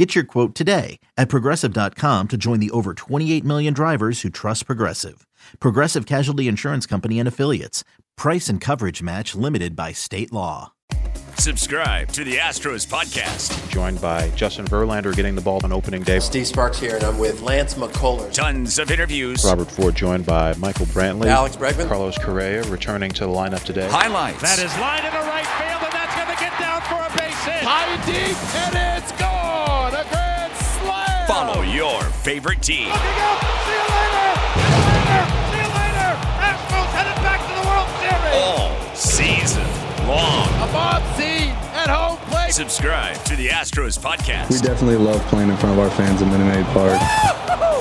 Get your quote today at progressive.com to join the over 28 million drivers who trust Progressive. Progressive Casualty Insurance Company and Affiliates. Price and coverage match limited by state law. Subscribe to the Astros podcast. Joined by Justin Verlander getting the ball on opening day. Steve Sparks here, and I'm with Lance McCullers. Tons of interviews. Robert Ford joined by Michael Brantley. Alex Bregman. Carlos Correa returning to the lineup today. Highlights. That is line in the right field, and that's going to get down for a base hit. High and deep, and it's gone. A grand slam. Follow your favorite team. Looking up. See you later. See you later. See you later. Astros headed back to the World Series. All season long. A Bob C at home plate. Subscribe to the Astros podcast. We definitely love playing in front of our fans at Minute Maid Park.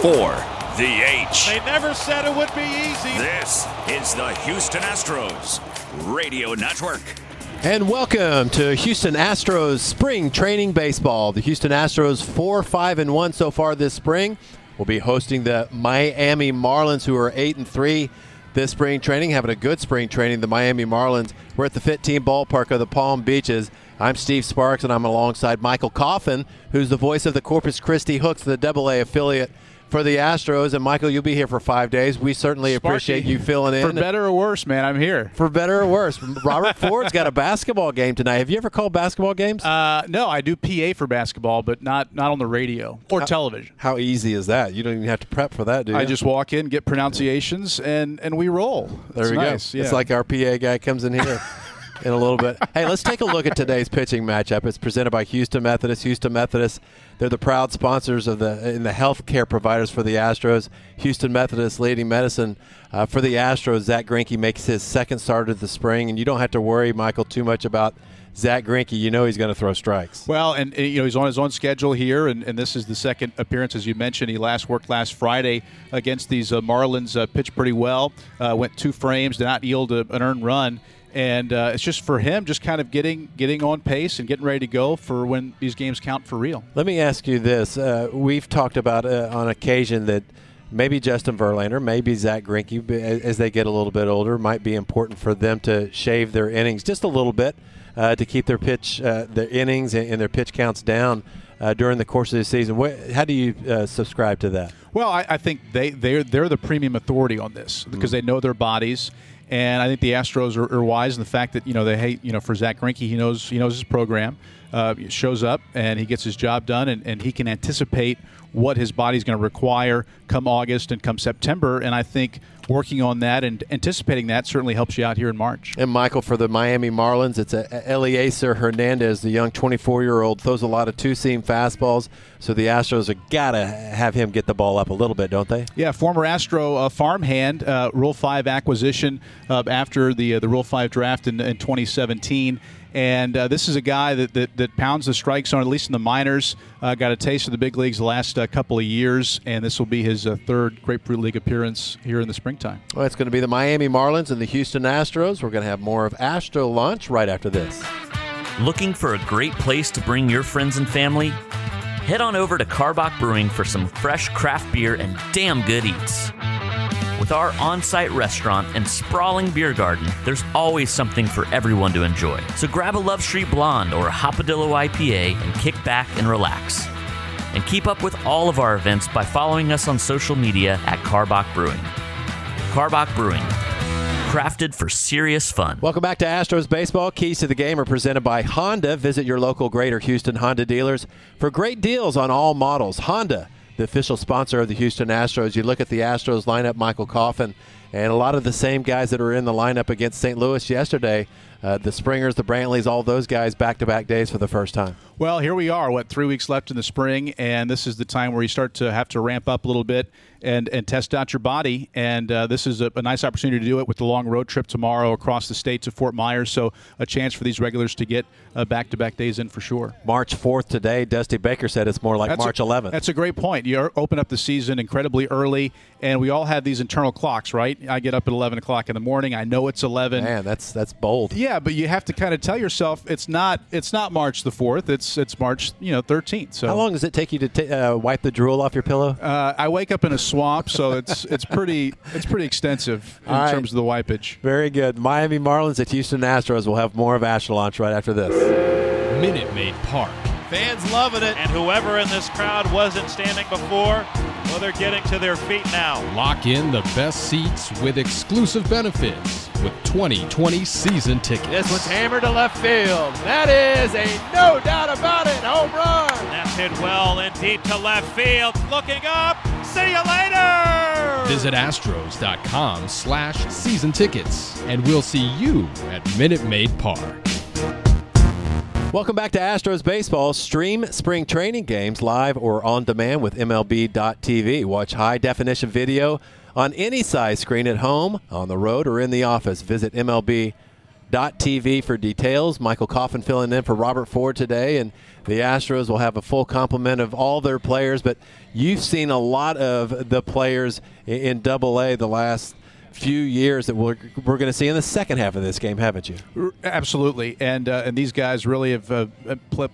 for the H. They never said it would be easy. This is the Houston Astros Radio Network. And welcome to Houston Astros Spring Training Baseball. The Houston Astros 4 5 and 1 so far this spring. We'll be hosting the Miami Marlins who are 8 and 3 this spring training, having a good spring training. The Miami Marlins. We're at the FITTEAM Ballpark of the Palm Beaches. I'm Steve Sparks and I'm alongside Michael Coffin, who's the voice of the Corpus Christi Hooks, the Double A affiliate for the Astros. And Michael, you'll be here for 5 days. We certainly appreciate you filling in. For better or worse, man, I'm here. For better or worse, Robert Ford's got a basketball game tonight. Have you ever called basketball games? Uh, no, I do PA for basketball, but not not on the radio or television. How easy is that? You don't even have to prep for that, do you? I just walk in, get pronunciations, and and we roll. there It's we nice, go. Yeah. It's like our PA guy comes in here in a little bit. Hey, let's take a look at today's pitching matchup. It's presented by Houston Methodist. Houston Methodist, they're the proud sponsors of the in the healthcare providers for the Astros. Houston Methodist leading medicine uh, for the Astros. Zach Greinke makes his second start of the spring, and you don't have to worry, Michael, too much about Zach Greinke. You know he's going to throw strikes. Well, and, you know he's on his own schedule here, and, and this is the second appearance, as you mentioned. He last worked last Friday against these uh, Marlins. Uh, pitched pretty well, uh, went two frames, did not yield a, an earned run, and uh, it's just for him, just kind of getting getting on pace and getting ready to go for when these games count for real. Let me ask you this: uh, We've talked about uh, on occasion that maybe Justin Verlander, maybe Zach Greinke, as they get a little bit older, might be important for them to shave their innings just a little bit uh, to keep their pitch, uh, their innings and, their pitch counts down uh, during the course of the season. What, how do you uh, subscribe to that? Well, I, I think they they're they're the premium authority on this because they know their bodies, and I think the Astros are, are wise in the fact that you know they hate you know for Zach Greinke he knows he knows his program, uh, shows up and he gets his job done and, and he can anticipate what his body's going to require come August and come September, and I think working on that and anticipating that certainly helps you out here in March. And Michael, for the Miami Marlins, it's a Elieser Hernandez, the young 24-year-old, throws a lot of two-seam fastballs. So the Astros have got to have him get the ball up a little bit, don't they? Yeah, former Astro uh, farmhand, uh, Rule Five acquisition uh, after the uh, the Rule Five draft in, in 2017. And uh, this is a guy that, that, that pounds the strike zone, at least in the minors. Uh, got a taste of the big leagues the last uh, couple of years, and this will be his uh, third Grapefruit League appearance here in the springtime. Well, it's going to be the Miami Marlins and the Houston Astros. We're going to have more of Astro Lunch right after this. Looking for a great place to bring your friends and family? Head on over to Karbach Brewing for some fresh craft beer and damn good eats. With our on site restaurant and sprawling beer garden, there's always something for everyone to enjoy. So grab a Love Street Blonde or a Hopadillo IPA and kick back and relax. And keep up with all of our events by following us on social media at Karbach Brewing. Karbach Brewing, crafted for serious fun. Welcome back to Astros Baseball. Keys to the game are presented by Honda. Visit your local Greater Houston Honda dealers for great deals on all models. Honda, the official sponsor of the Houston Astros. You look at the Astros lineup, Michael Coffin, and a lot of the same guys that were in the lineup against St. Louis yesterday. Uh, the Springers, the Brantleys, all those guys back to back days for the first time. Well, here we are, what, three weeks left in the spring, and this is the time where you start to have to ramp up a little bit and, and test out your body. And uh, this is a, a nice opportunity to do it with the long road trip tomorrow across the state to Fort Myers. So, a chance for these regulars to get back to back days in for sure. March 4th today, Dusty Baker said it's more like That's March a, 11th. That's a great point. You open up the season incredibly early, and we all have these internal clocks, right? I get up at 11 o'clock in the morning. I know it's 11. Man, that's that's bold. Yeah, but you have to kind of tell yourself it's not it's not March the fourth. It's it's March you know 13th. So How long does it take you to ta uh, wipe the drool off your pillow? Uh, I wake up in a swamp, so it's it's pretty it's pretty extensive in All right. terms of the wipage. Very good. Miami Marlins at Houston Astros. We'll have more of Ash Launch right after this. Minute Maid Park. Fans loving it. And whoever in this crowd wasn't standing before, well, they're getting to their feet now. Lock in the best seats with exclusive benefits with 2020 season tickets. This one's hammered to left field. That is a no doubt about it home run. That's hit well and deep to left field. Looking up. See you later. Visit astros.com slash season tickets and we'll see you at Minute Maid Park. Welcome back to Astros Baseball. Stream spring training games live or on demand with MLB.tv. Watch high definition video on any size screen at home, on the road, or in the office. Visit MLB.tv for details. Michael Coffin filling in for Robert Ford today, and the Astros will have a full complement of all their players. But you've seen a lot of the players in Double A the last few years that we're, we're going to see in the second half of this game, haven't you? Absolutely, and uh, and these guys really have uh,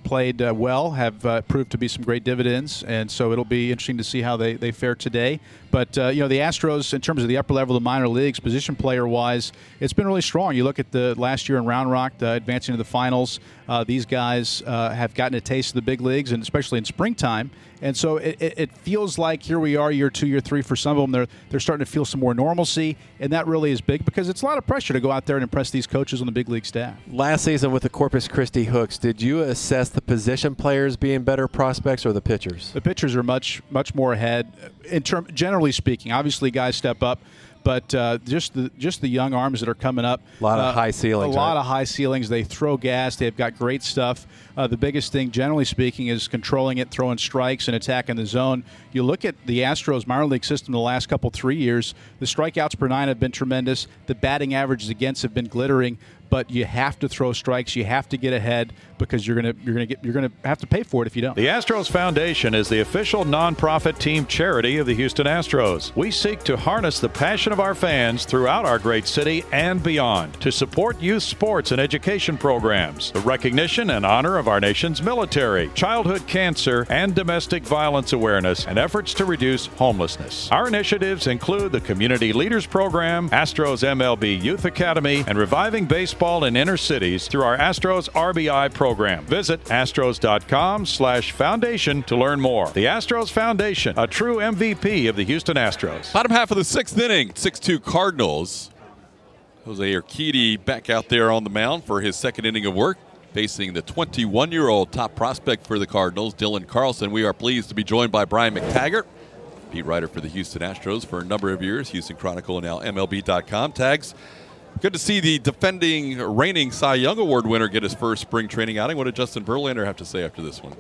played uh, well, have uh, proved to be some great dividends, and so it'll be interesting to see how they, they fare today. But uh, you know the Astros, in terms of the upper level of the minor leagues, position player wise, it's been really strong. You look at the last year in Round Rock, uh, advancing to the finals. these guys have gotten a taste of the big leagues, and especially in springtime. And so it, it, it feels like here we are, year two, year three. For some of them, they're they're starting to feel some more normalcy, and that really is big because it's a lot of pressure to go out there and impress these coaches on the big league staff. Last season with the Corpus Christi Hooks, did you assess the position players being better prospects or the pitchers? The pitchers are much much more ahead in term. Generally speaking, obviously guys step up, but uh, just the just the young arms that are coming up. A lot of uh, high ceilings. A lot right? of high ceilings. They throw gas. They've got great stuff. Uh, the biggest thing, generally speaking, is controlling it, throwing strikes, and attacking the zone. You look at the Astros minor league system the last couple three years. The strikeouts per nine have been tremendous. The batting averages against have been glittering. But you have to throw strikes. You have to get ahead because you're gonna you're gonna get you're gonna have to pay for it if you don't. The Astros Foundation is the official nonprofit team charity of the Houston Astros. We seek to harness the passion of our fans throughout our great city and beyond to support youth sports and education programs, the recognition and honor of our nation's military, childhood cancer and domestic violence awareness, and efforts to reduce homelessness. Our initiatives include the Community Leaders Program, Astros MLB Youth Academy, and reviving baseball in inner cities through our Astros RBI program. Visit astros.com slash foundation to learn more. The Astros Foundation, a true MVP of the Houston Astros. Bottom half of the sixth inning, 6-2 Cardinals. Jose Urquidy back out there on the mound for his second inning of work, facing the 21-year-old top prospect for the Cardinals, Dylan Carlson. We are pleased to be joined by Brian McTaggart, beat writer for the Houston Astros for a number of years, Houston Chronicle and now MLB.com. Tags, good to see the defending reigning Cy Young Award winner get his first spring training outing. What did Justin Verlander have to say after this one?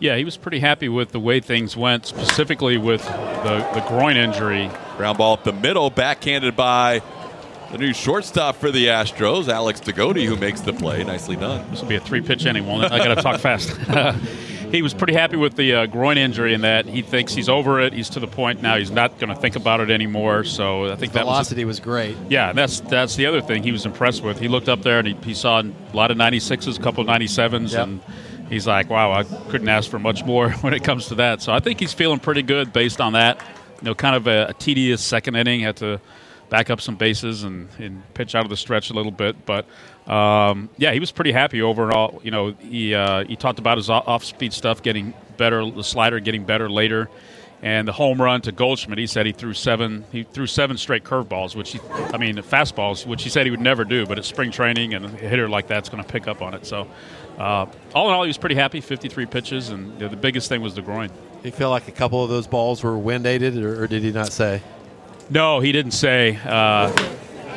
Yeah, he was pretty happy with the way things went, specifically with the, the groin injury. Ground ball up the middle, backhanded by the new shortstop for the Astros, Alex De Goti, who makes the play. Nicely done. This will be a three pitch inning? I got to talk fast. he was pretty happy with the uh, groin injury in that he thinks he's over it. He's to the point now he's not going to think about it anymore. So I think that velocity was, was, great. Yeah, that's that's the other thing he was impressed with. He looked up there and he, he saw a lot of 96s, a couple of 97s, Yep. and he's like, "Wow, I couldn't ask for much more when it comes to that." So I think he's feeling pretty good based on that. You know, kind of a, a tedious second inning. Had to back up some bases and, and pitch out of the stretch a little bit, but um, yeah, he was pretty happy overall. You know, he uh, he talked about his off speed stuff getting better, the slider getting better later. And the home run to Goldschmidt, he said he threw seven. He threw seven straight curveballs, which he, I mean, fastballs, which he said he would never do. But it's spring training, and a hitter like that's going to pick up on it. So, uh, all in all, he was pretty happy. 53 pitches, and you know, the biggest thing was the groin. You feel like a couple of those balls were wind aided, or, or did he not say? No, he didn't say. Uh,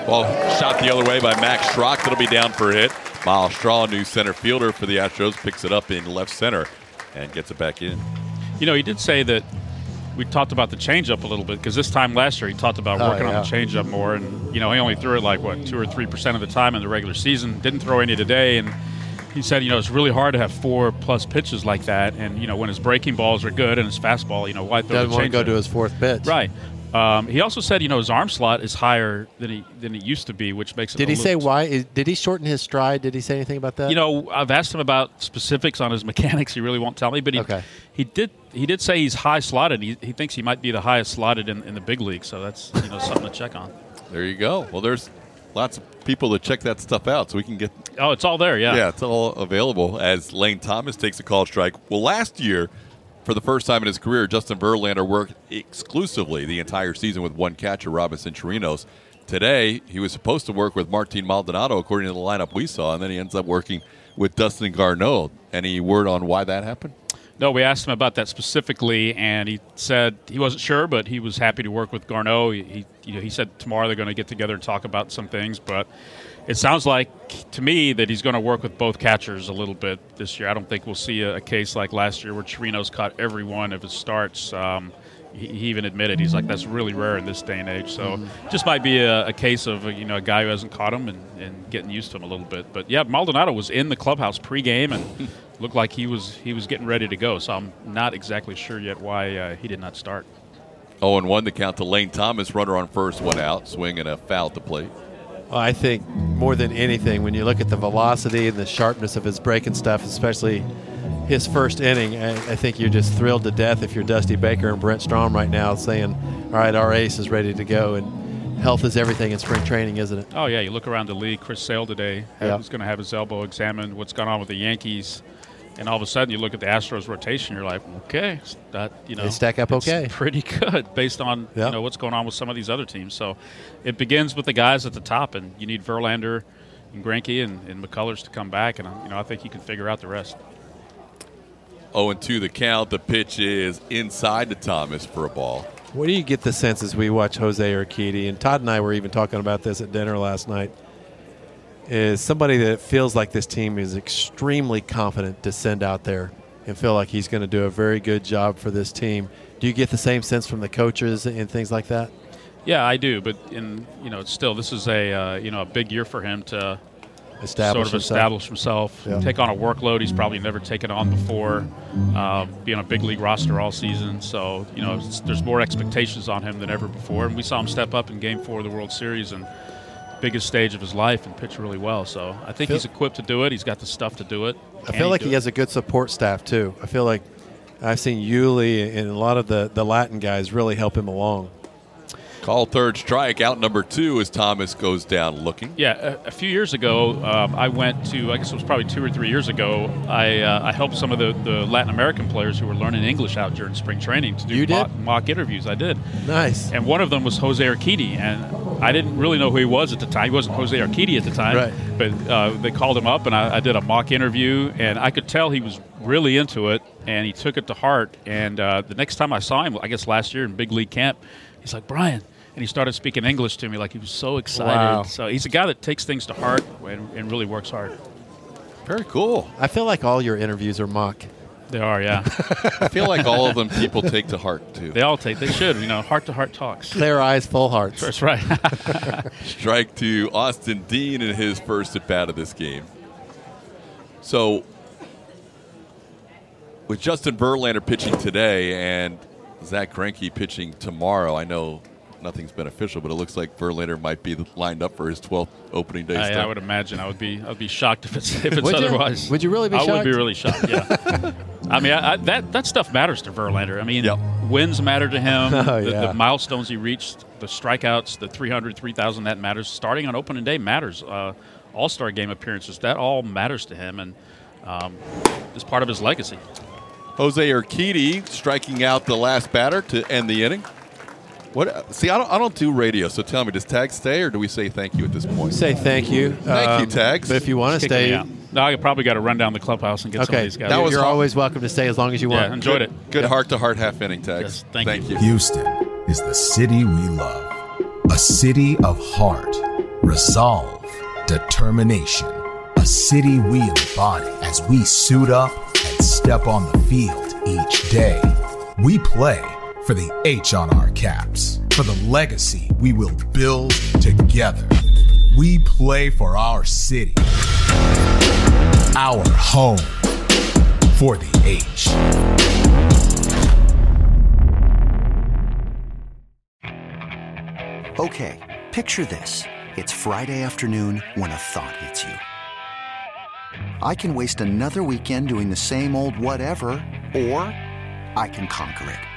Ball shot the other way by Max Schrock. That'll be down for a hit. Myles Straw, new center fielder for the Astros, picks it up in left center and gets it back in. You know, he did say that we talked about the changeup a little bit because this time last year he talked about Oh, working yeah. on the changeup more, and you know he only threw it like what two or three percent of the time in the regular season. Didn't throw any today, and he said you know it's really hard to have four plus pitches like that, and you know when his breaking balls are good and his fastball, you know why throw Doesn't the want to go to his fourth pitch. Right. Um, he also said, you know, his arm slot is higher than he than it used to be, which makes it. Did a he say why? Is, did he shorten his stride? Did he say anything about that? You know, I've asked him about specifics on his mechanics. He really won't tell me, but he Okay. he did he did say he's high slotted. He, he thinks he might be the highest slotted in, in the big league. So that's you know something to check on. There you go. Well, there's lots of people to check that stuff out, so we can get. Oh, it's all there. Yeah. Yeah, it's all available as Lane Thomas takes a call strike. Well, last year, for the first time in his career, Justin Verlander worked exclusively the entire season with one catcher, Robinson Chirinos. Today, he was supposed to work with Martin Maldonado, according to the lineup we saw, and then he ends up working with Dustin Garneau. Any word on why that happened? No, we asked him about that specifically, and he said he wasn't sure, but he was happy to work with Garneau. He, he, you know, he said tomorrow they're going to get together and talk about some things, but it sounds like to me that he's going to work with both catchers a little bit this year. I don't think we'll see a, a case like last year where Chirinos caught every one of his starts. Um, he, he even admitted he's like that's really rare in this day and age. So just might be a, a case of you know a guy who hasn't caught him and, and getting used to him a little bit. But yeah, Maldonado was in the clubhouse pregame and looked like he was he was getting ready to go. So I'm not exactly sure yet why uh, he did not start. 0 and 1 to count to Lane Thomas, runner on first, one out, swing and a foul at the plate. Well, I think more than anything, when you look at the velocity and the sharpness of his breaking stuff, especially his first inning, I, I think you're just thrilled to death if you're Dusty Baker and Brent Strom right now saying, all right, our ace is ready to go. And health is everything in spring training, isn't it? Oh yeah, you look around the league. Chris Sale today Yeah. was going to have his elbow examined. What's gone on with the Yankees? And all of a sudden, you look at the Astros rotation. You're like, okay, that you know They stack up it's okay. pretty good based on Yeah. you know what's going on with some of these other teams. So it begins with the guys at the top, and you need Verlander and Greinke and, and McCullers to come back, and you know I think you can figure out the rest. 0 and 2 the count. The pitch is inside to Thomas for a ball. What do you get the sense as we watch Jose Urquidy, and Todd and I were even talking about this at dinner last night, is somebody that feels like this team is extremely confident to send out there and feel like he's going to do a very good job for this team. Do you get the same sense from the coaches and things like that? Yeah, I do, but in you know, it's still this is a uh, you know a big year for him to Establish sort of himself. establish himself, Yeah. take on a workload he's probably never taken on before, uh, be on a big league roster all season. So you know, there's more expectations on him than ever before, and we saw him step up in Game Four of the World Series and biggest stage of his life and pitch really well. So I think Feel- he's equipped to do it. He's got the stuff to do it. I Can feel like he it? has a good support staff too. I feel like I've seen Yuli and a lot of the, the Latin guys really help him along. Call third strike. Out number two as Thomas goes down looking. Yeah, a, a few years ago, um, I went to, I guess it was probably two or three years ago, I, uh, I helped some of the, the Latin American players who were learning English out during spring training to do You did? mock, mock interviews. I did. Nice. And one of them was Jose Urquidy, and I didn't really know who he was at the time. He wasn't Jose Urquidy at the time, Right. but uh, they called him up, and I, I did a mock interview, and I could tell he was really into it, and he took it to heart. And uh, the next time I saw him, I guess last year in big league camp, he's like, Brian. And he started speaking English to me like he was so excited. Wow. So he's a guy that takes things to heart and, and really works hard. Very cool. I feel like all your interviews are mock. They are, yeah. I feel like all of them people take to heart too. they all take. They should, you know, heart to heart talks. Clear eyes, full hearts. That's right. Strike to Austin Dean in his first at bat of this game. So, with Justin Verlander pitching today and Zach Greinke pitching tomorrow, I know nothing's been official, but it looks like Verlander might be lined up for his 12th opening day I, start. I would imagine I would be I would be shocked if it's if it's Would you? otherwise. Would you really be shocked? I would be really shocked. Yeah. I mean, I, I, that that stuff matters to Verlander. I mean, Yep. wins matter to him. Oh, the, yeah. the milestones he reached, the strikeouts, the 300, 3,000, that matters. Starting on opening day matters. Uh, All Star game appearances, that all matters to him, and um, is part of his legacy. Jose Urquidy striking out the last batter to end the inning. What? See, I don't, I don't do radio, so tell me, does Tag stay or do we say thank you at this point? Say thank you. Thank you, Um, Tags. But if you want to Just kicking me stay, out. No, I probably got to run down the clubhouse and get some of okay, these guys. That was you're hard. always welcome to stay as long as you want. yeah, want. enjoyed it. Good heart to heart half inning, Tags. Yes, thank you. Houston is the city we love. A city of heart, resolve, determination. A city we embody as we suit up and step on the field each day. We play for the H on our caps, for the legacy we will build together. We play for our city, our home, for the H. Okay, picture this. It's Friday afternoon when a thought hits you. I can waste another weekend doing the same old whatever, or I can conquer it.